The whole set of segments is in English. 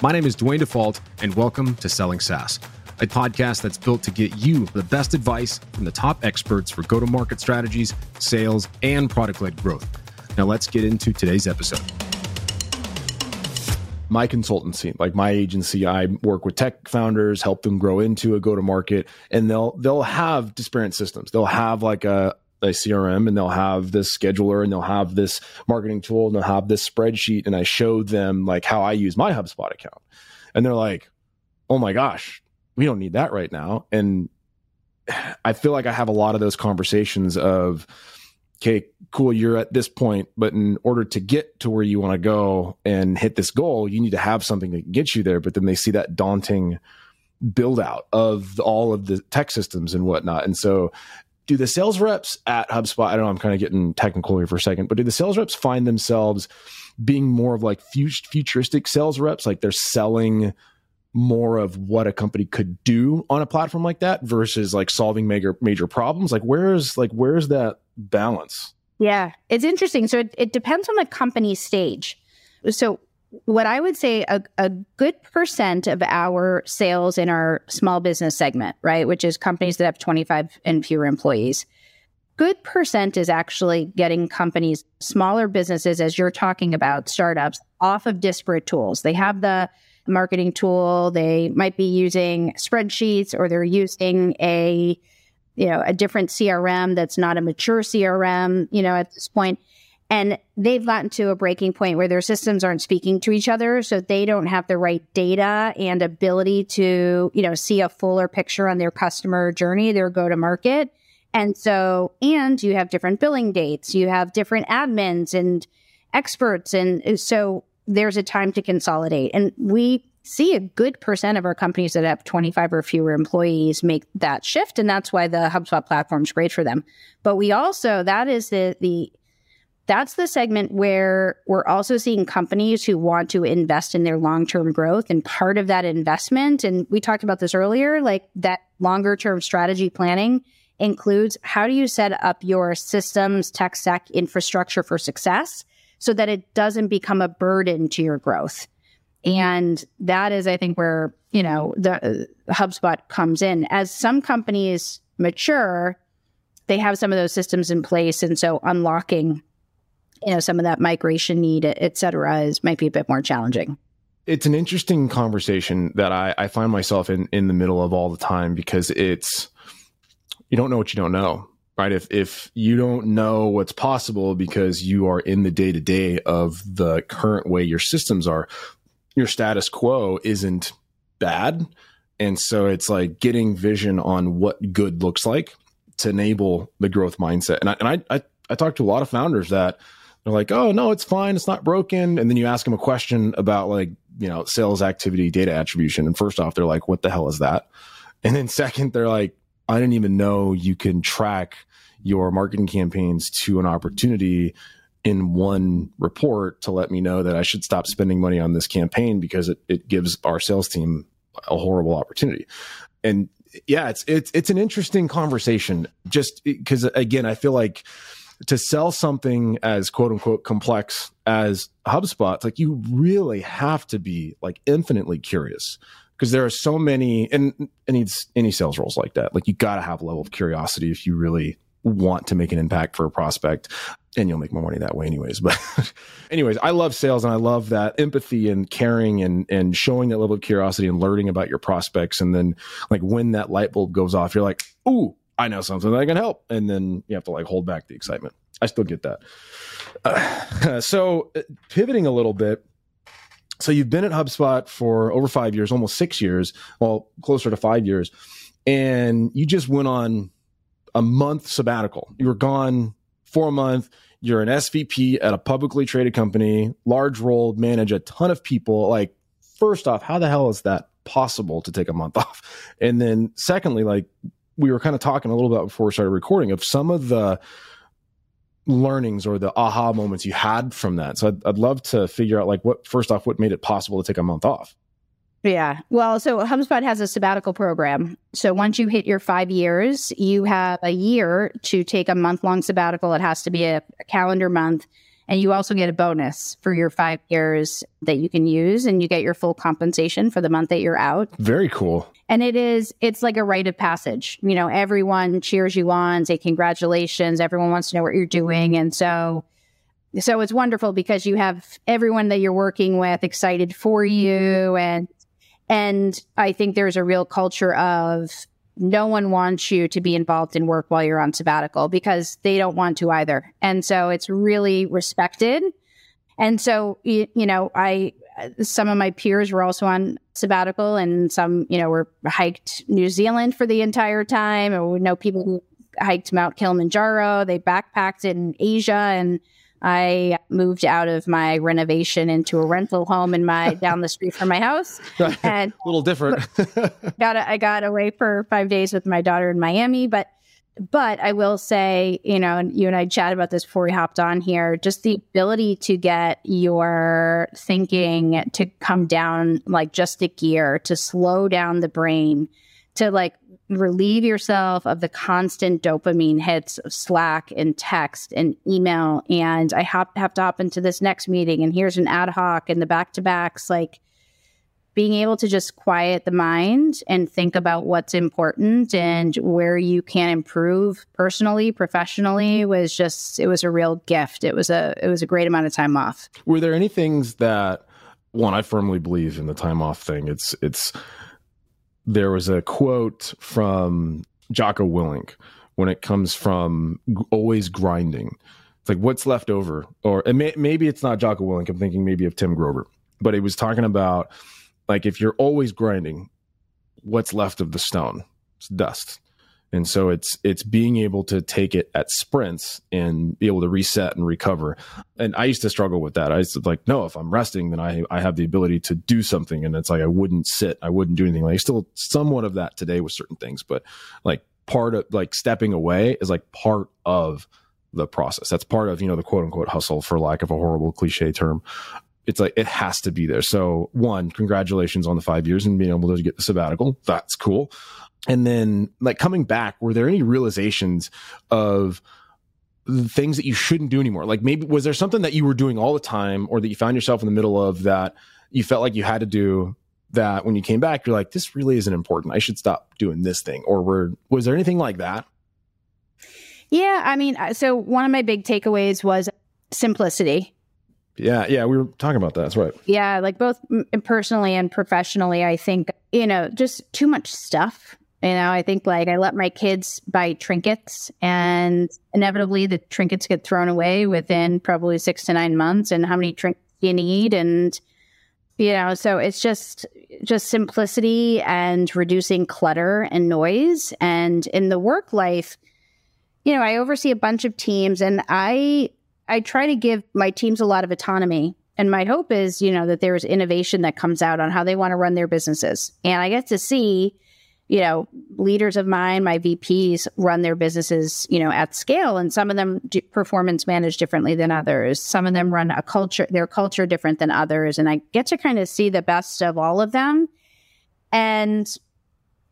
My name is Duane Dufault, and welcome to Selling SaaS, a podcast that's built to get you the best advice from the top experts for go to market strategies, sales, and product led growth. Now, let's get into today's episode my consultancy like my agency i work with tech founders help them grow into a go to market and they'll they'll have disparate systems they'll have like a a CRM and they'll have this scheduler and they'll have this marketing tool and they'll have this spreadsheet. And I showed them like how I use my HubSpot account. And they're like, oh my gosh, we don't need that right now. And I feel like I have a lot of those conversations of, okay, cool, you're at this point, but in order to get to where you want to go and hit this goal, you need to have something that gets you there. But then they see that daunting build out of all of the tech systems and whatnot. And so do the sales reps at HubSpot, I don't know, I'm kind of getting technical here for a second, but do the sales reps find themselves being more of like futuristic sales reps? Like they're selling more of what a company could do on a platform like that versus like solving major major problems? Like where's like where's that balance? Yeah it's interesting. So it, it depends on the company stage. So what I would say a, a good percent of our sales in our small business segment, right, which is companies that have 25 and fewer employees, good percent is actually getting companies, smaller businesses, as you're talking about, startups, off of disparate tools. They have the marketing tool, they might be using spreadsheets or they're using a you know a different crm that's not a mature crm you know at this point and they've gotten to a breaking point where their systems aren't speaking to each other. So they don't have the right data and ability to, you know, see a fuller picture on their customer journey, their go to market. And so, and you have different billing dates, you have different admins and experts. And uh, so there's a time to consolidate. And we see a good percent of our companies that have 25 or fewer employees make that shift. And that's why the HubSpot platform is great for them. But we also, that is the, the, that's the segment where we're also seeing companies who want to invest in their long term growth. And part of that investment, and we talked about this earlier, like that longer term strategy planning includes how do you set up your systems, tech stack infrastructure for success so that it doesn't become a burden to your growth. And that is, I think, where, you know, the uh, HubSpot comes in. As some companies mature, they have some of those systems in place. And so unlocking you know some of that migration need, et cetera, is might be a bit more challenging. It's an interesting conversation that I, I find myself in in the middle of all the time because it's you don't know what you don't know right? If if you don't know what's possible because you are in the day to day of the current way your systems are your status quo isn't bad. And so it's like getting vision on what good looks like to enable the growth mindset. And i and i i, I talk to a lot of founders that they're like, oh, no, it's fine. It's not broken. And then you ask them a question about like, you know, sales activity, data attribution. And first off, they're like, what the hell is that? And then second, they're like, I didn't even know you can track your marketing campaigns to an opportunity in one report to let me know that I should stop spending money on this campaign because it, it gives our sales team a horrible opportunity. And yeah, it's it's it's an interesting conversation just because again, I feel like to sell something as quote unquote complex as HubSpot, it's like you really have to be like infinitely curious. Because there are so many and any any sales roles like that. Like you got to have a level of curiosity if you really want to make an impact for a prospect. And you'll make more money that way anyways but anyways i love sales and i love that empathy and caring and and showing that level of curiosity and learning about your prospects. And then like when that light bulb goes off you're like ooh I know something that can help. And then you have to like hold back the excitement. I still get that. Uh, so uh, pivoting a little bit. So you've been at HubSpot for over five years, almost six years, well, closer to five years. And you just went on a month sabbatical. You were gone for a month. You're an SVP at a publicly traded company, large role, manage a ton of people. Like, first off, how the hell is that possible to take a month off? And then secondly, like, we were kind of talking a little bit before we started recording of some of the learnings or the aha moments you had from that. So I'd, I'd love to figure out like what first off what made it possible to take a month off. Yeah. Well, so HubSpot has a sabbatical program. So once you hit your five years, you have a year to take a month long sabbatical. It has to be a, a calendar month. And you also get a bonus for your five years that you can use, and you get your full compensation for the month that you're out. Very cool. And it is, it's like a rite of passage. You know, everyone cheers you on, say congratulations. Everyone wants to know what you're doing. And so, so it's wonderful because you have everyone that you're working with excited for you. And, and I think there's a real culture of no one wants you to be involved in work while you're on sabbatical because they don't want to either. And so it's really respected. And so, you, you know, I, some of my peers were also on sabbatical and some, you know, were hiked New Zealand for the entire time. And we know people who hiked Mount Kilimanjaro, they backpacked in Asia and, I moved out of my renovation into a rental home in my down the street from my house, and a little different. got a, I got away for five days with my daughter in Miami, but but I will say, you know, and you and I chatted about this before we hopped on here. Just the ability to get your thinking to come down like just a gear, to slow down the brain, to like relieve yourself of the constant dopamine hits of Slack and text and email. And I have, have to hop into this next meeting, and here's an ad hoc and the back to backs. Like being able to just quiet the mind and think about what's important and where you can improve personally, professionally was just, it was a real gift. It was a, it was a great amount of time off. Were there any things that, one, I firmly believe in the time off thing. It's, it's, there was a quote from Jocko Willink when it comes from always grinding. It's like what's left over, or may, maybe it's not Jocko Willink. I'm thinking maybe of Tim Grover, but he was talking about like if you're always grinding, what's left of the stone? It's dust and so it's it's being able to take it at sprints and be able to reset and recover. And i used to struggle with that. I used to like no if i'm resting then i i have the ability to do something. And it's like i wouldn't sit. I wouldn't do anything. Like still somewhat of that today with certain things but like part of like stepping away is like part of the process. That's part of you know the quote unquote hustle for lack of a horrible cliche term. It's like it has to be there. So one congratulations on the five years and being able to get the sabbatical. That's cool and then like coming back were there any realizations of things that you shouldn't do anymore? Like maybe was there something that you were doing all the time or that you found yourself in the middle of that you felt like you had to do that when you came back you're like this really isn't important. I should stop doing this thing. Or were was there anything like that? Yeah i mean uh, so one of my big takeaways was simplicity. Yeah yeah we were talking about that that's right. Yeah like both personally and professionally i think you know just too much stuff you know, I think like I let my kids buy trinkets and inevitably the trinkets get thrown away within probably six to nine months. And how many trinkets you need? And, you know, so it's just, just simplicity and reducing clutter and noise. And in the work life, you know, I oversee a bunch of teams and I, I try to give my teams a lot of autonomy. And my hope is, you know, that there's innovation that comes out on how they want to run their businesses. And I get to see, you know, leaders of mine, my VPs run their businesses, you know, at scale. And some of them performance manage differently than others. Some of them run a culture, their culture different than others. And I get to kind of see the best of all of them. And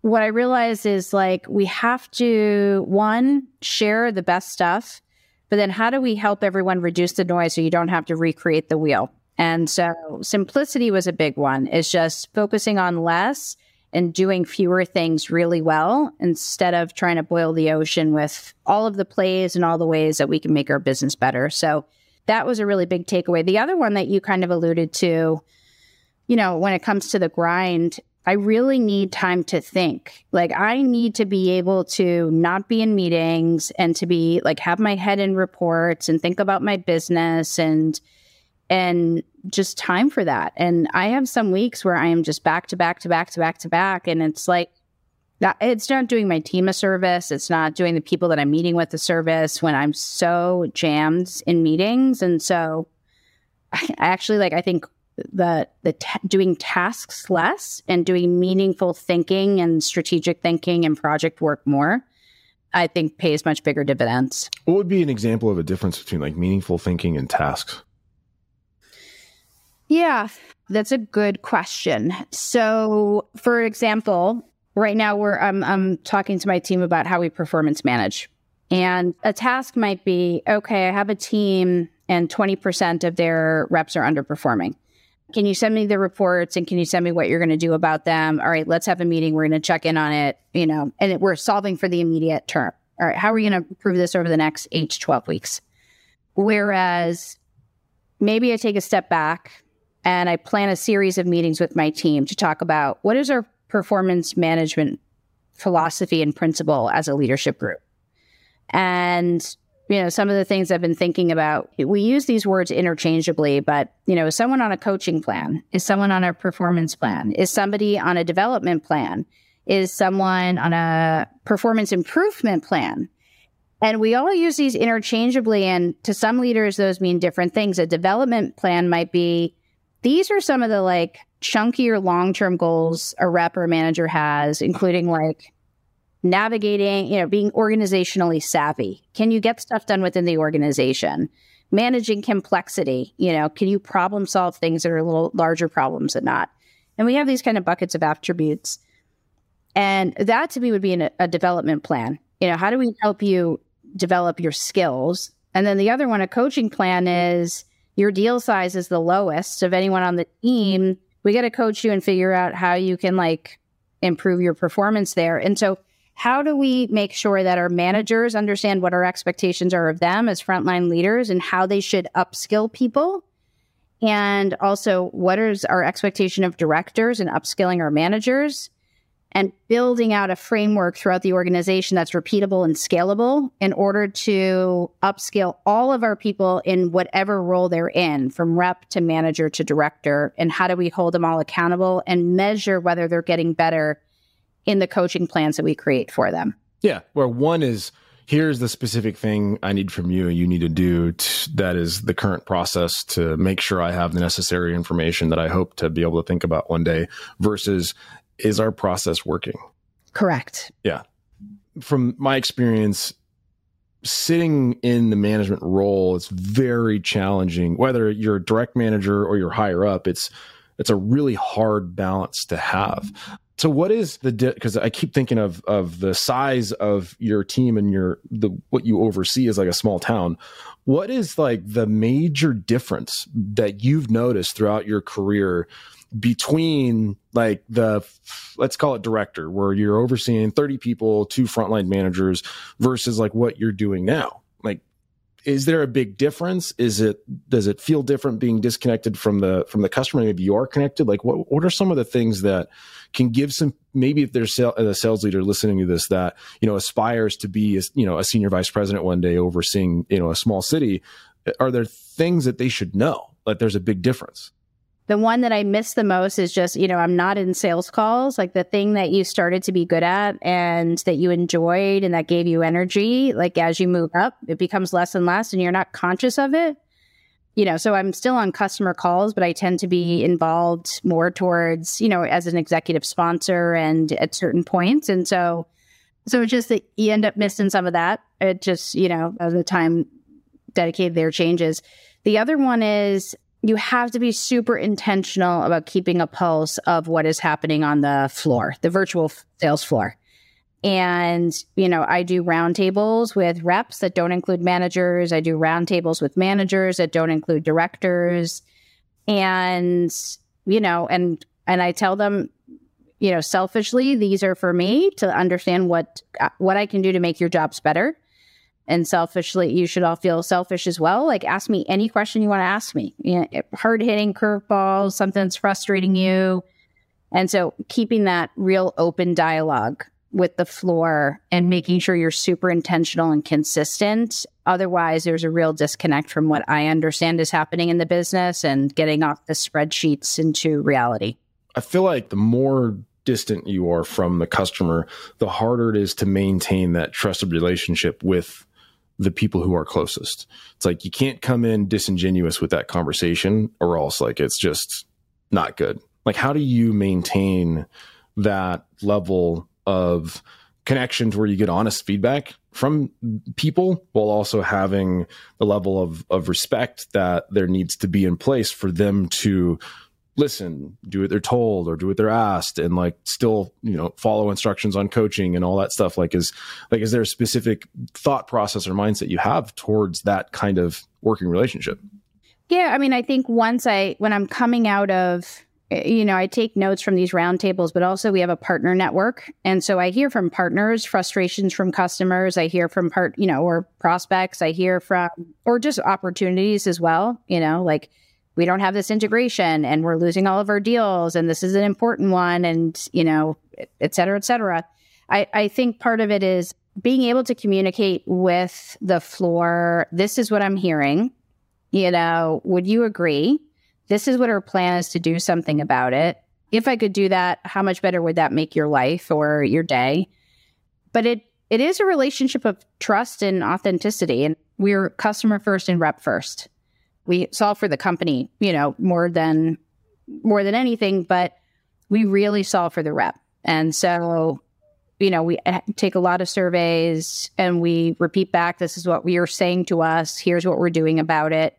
what I realize is like, we have to, one, share the best stuff, but then how do we help everyone reduce the noise so you don't have to recreate the wheel? And so simplicity was a big one, is just focusing on less and doing fewer things really well instead of trying to boil the ocean with all of the plays and all the ways that we can make our business better. So that was a really big takeaway. The other one that you kind of alluded to, you know, when it comes to the grind, I really need time to think. Like, I need to be able to not be in meetings and to be like, have my head in reports and think about my business and, and just time for that. And I have some weeks where I am just back to back to back to back to back. And it's like, that it's not doing my team a service. It's not doing the people that I'm meeting with a service when I'm so jammed in meetings. And so I actually like, I think the, the t- doing tasks less and doing meaningful thinking and strategic thinking and project work more. I think pays much bigger dividends. What would be an example of a difference between like meaningful thinking and tasks? Yeah, that's a good question. So, for example, right now we're I'm I'm talking to my team about how we performance manage. And a task might be, okay, I have a team and 20% of their reps are underperforming. Can you send me the reports and can you send me what you're going to do about them? All right, let's have a meeting. We're going to check in on it, you know, and we're solving for the immediate term. All right, how are we going to improve this over the next eight to 12 weeks? Whereas maybe I take a step back and I plan a series of meetings with my team to talk about what is our performance management philosophy and principle as a leadership group. And you know, some of the things I've been thinking about, we use these words interchangeably, but, you know, is someone on a coaching plan? Is someone on a performance plan? Is somebody on a development plan? Is someone on a performance improvement plan? And we all use these interchangeably. And to some leaders, those mean different things. A development plan might be these are some of the like chunkier long term goals a rep or manager has, including like navigating, you know, being organizationally savvy. Can you get stuff done within the organization? Managing complexity, you know, can you problem solve things that are a little larger problems than not? And we have these kind of buckets of attributes. And that to me would be an, a development plan. You know, how do we help you develop your skills? And then the other one, a coaching plan is your deal size is the lowest of anyone on the team. We got to coach you and figure out how you can like improve your performance there. And so how do we make sure that our managers understand what our expectations are of them as frontline leaders and how they should upskill people? And also, what is our expectation of directors and upskilling our managers? And building out a framework throughout the organization that's repeatable and scalable in order to upskill all of our people in whatever role they're in, from rep to manager to director. And how do we hold them all accountable and measure whether they're getting better in the coaching plans that we create for them. Yeah, where one is here's the specific thing I need from you and you need to do t- that is the current process to make sure I have the necessary information that I hope to be able to think about one day versus is our process working? Correct. Yeah. From my experience, sitting in the management role it's very challenging. Whether you're a direct manager or you're higher up, it's it's a really hard balance to have. So what is the because I keep thinking of of the size of your team and your the what you oversee is like a small town. What is like the major difference that you've noticed throughout your career between like the let's call it director where you're overseeing 30 people, two frontline managers versus like what you're doing now? Like, is there a big difference? Is it does it feel different being disconnected from the from the customer? Maybe you are connected. Like what what are some of the things that can give some maybe if there's a uh, sales leader listening to this that you know aspires to be you know a senior vice president one day overseeing you know a small city, are there things that they should know? Like there's a big difference. The one that I miss the most is just, you know, I'm not in sales calls. Like the thing that you started to be good at and that you enjoyed and that gave you energy, like as you move up, it becomes less and less and you're not conscious of it. You know, so I'm still on customer calls, but I tend to be involved more towards, you know, as an executive sponsor and at certain points. And so, so it's just that you end up missing some of that. It just, you know, the time dedicated there changes. The other one is you have to be super intentional about keeping a pulse of what is happening on the floor, the virtual sales floor. And, you know, I do roundtables with reps that don't include managers. I do roundtables with managers that don't include directors. And, you know, and, and I tell them, you know, selfishly, these are for me to understand what, uh, what I can do to make your jobs better and selfishly you should all feel selfish as well. Like ask me any question you want to ask me. You know, hard hitting curveballs something that's frustrating you. And so keeping that real open dialogue with the floor and making sure you're super intentional and consistent. Otherwise there's a real disconnect from what i understand is happening in the business and getting off the spreadsheets into reality. I feel like the more distant you are from the customer the harder it is to maintain that trusted relationship with the people who are closest. It's like you can't come in disingenuous with that conversation or else like it's just not good. Like how do you maintain that level of connection to where you get honest feedback from people while also having the level of of respect that there needs to be in place for them to listen, do what they're told or do what they're asked and like still, you know, follow instructions on coaching and all that stuff? Like is like is there a specific thought process or mindset you have towards that kind of working relationship? Yeah, I mean, I think once I when I'm coming out of eh, you know, I take notes from these roundtables, but also we have a partner network. And so I hear from partners, frustrations from customers. I hear from part, you know, or prospects. I hear from, or just opportunities as well, you know, like we don't have this integration and we're losing all of our deals and this is an important one and you know et cetera et cetera. I, I think part of it is being able to communicate with the floor this is what i'm hearing you know would you agree? This is what our plan is to do something about it. If i could do that how much better would that make your life or your day? But it it is a relationship of trust and authenticity and we're customer first and rep first we solve for the company, you know, more than more than anything, but we really solve for the rep. And so, you know, we eh, take a lot of surveys and we repeat back this is what we are saying to us, here's what we're doing about it.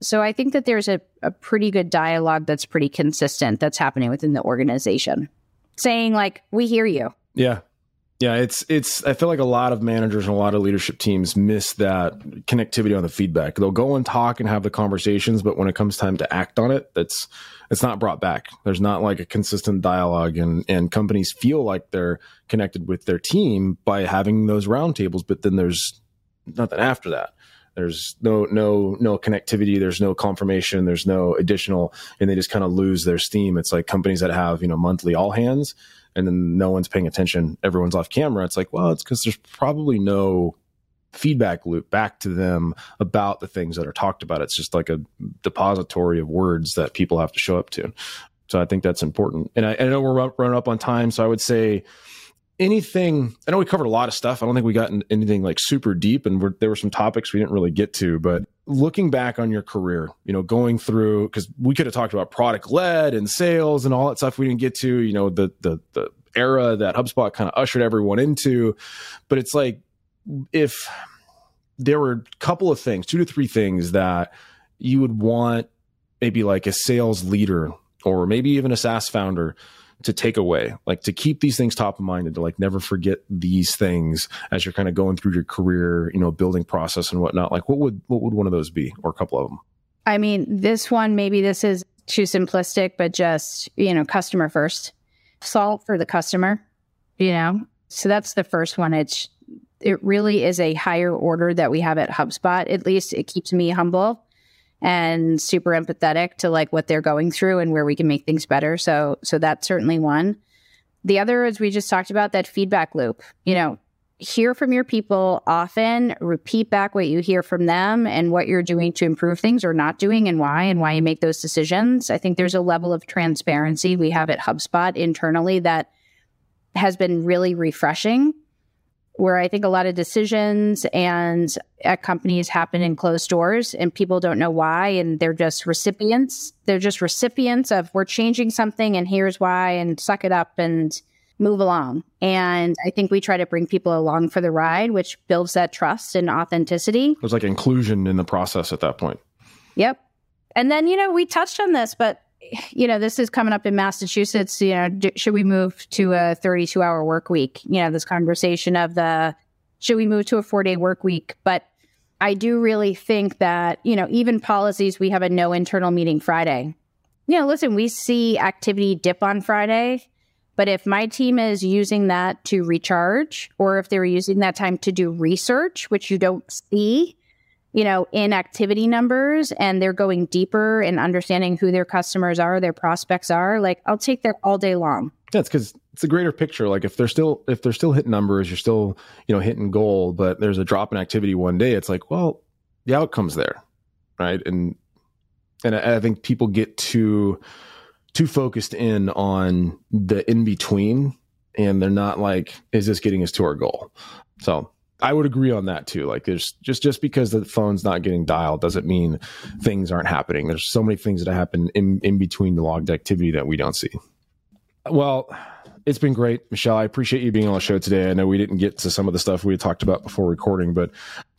So I think that there's a, a pretty good dialogue that's pretty consistent that's happening within the organization. Saying like, we hear you. Yeah. Yeah, it's it's. I feel like a lot of managers and a lot of leadership teams miss that connectivity on the feedback. They'll go and talk and have the conversations, but when it comes time to act on it, that's it's not brought back. There's not like a consistent dialogue, and and companies feel like they're connected with their team by having those roundtables, but then there's nothing after that. There's no no no connectivity. There's no confirmation. There's no additional, and they just kind of lose their steam. It's like companies that have you know monthly all hands and then no one's paying attention, everyone's off camera. It's like, well, it's because there's probably no feedback loop back to them about the things that are talked about. It's just like a depository of words that people have to show up to. So I think that's important. And I, I know we're running up on time, so I would say anything. I know we covered a lot of stuff. I don't think we got anything like super deep, and there were some topics we didn't really get to. But looking back on your career, you know, going through because we could have talked about product led and sales and all that stuff we didn't get to. You know, the the the era that HubSpot kind of ushered everyone into, but it's like if there were a couple of things, two to three things that you would want maybe like a sales leader or maybe even a SaaS founder to take away, like to keep these things top of mind and to like never forget these things as you're kind of going through your career, you know, building process and whatnot. Like what would what would one of those be or a couple of them? I mean, this one maybe this is too simplistic, but just, you know, customer first. Solve for the customer, you know. So that's the first one. It's it really is a higher order that we have at HubSpot. At least it keeps me humble and super empathetic to like what they're going through and where we can make things better. So so that's certainly one. The other is we just talked about that feedback loop. You know, hear from your people often, repeat back what you hear from them and what you're doing to improve things or not doing and why and why you make those decisions. I think there's a level of transparency we have at HubSpot internally that has been really refreshing where I think a lot of decisions and at companies happen in closed doors and people don't know why and they're just recipients. They're just recipients of we're changing something and here's why and suck it up and move along. And I think we try to bring people along for the ride, which builds that trust and authenticity. There's like inclusion in the process at that point. Yep. And then, you know, we touched on this, but you know, this is coming up in Massachusetts. You know, do, should we move to a 32 hour work week? You know, this conversation of the should we move to a four day work week? But I do really think that, you know, even policies, we have a no internal meeting Friday. You know, listen, we see activity dip on Friday, but if my team is using that to recharge or if they're using that time to do research, which you don't see, you know, in activity numbers and they're going deeper and understanding who their customers are, their prospects are, like I'll take that all day long. Yeah, because it's a greater picture. Like if they're still if they're still hitting numbers, you're still you know hitting goal, but there's a drop in activity one day. It's like, well, the outcome's there, right? And and I, I think people get too too focused in on the in between, and they're not like, is this getting us to our goal? So I would agree on that too. Like there's just just because the phone's not getting dialed doesn't mean things aren't happening. There's so many things that happen in, in between the logged activity that we don't see. Well, it's been great, Michelle. I appreciate you being on the show today. I know we didn't get to some of the stuff we had talked about before recording, but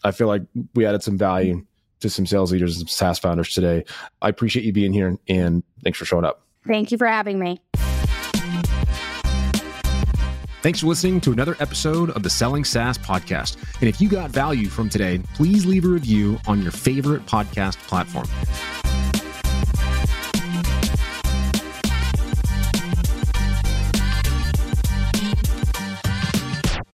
I feel like we added some value to some sales leaders and some SaaS founders today. I appreciate you being here and thanks for showing up. Thank you for having me. Thanks for listening to another episode of the Selling SaaS podcast. And if you got value from today, please leave a review on your favorite podcast platform.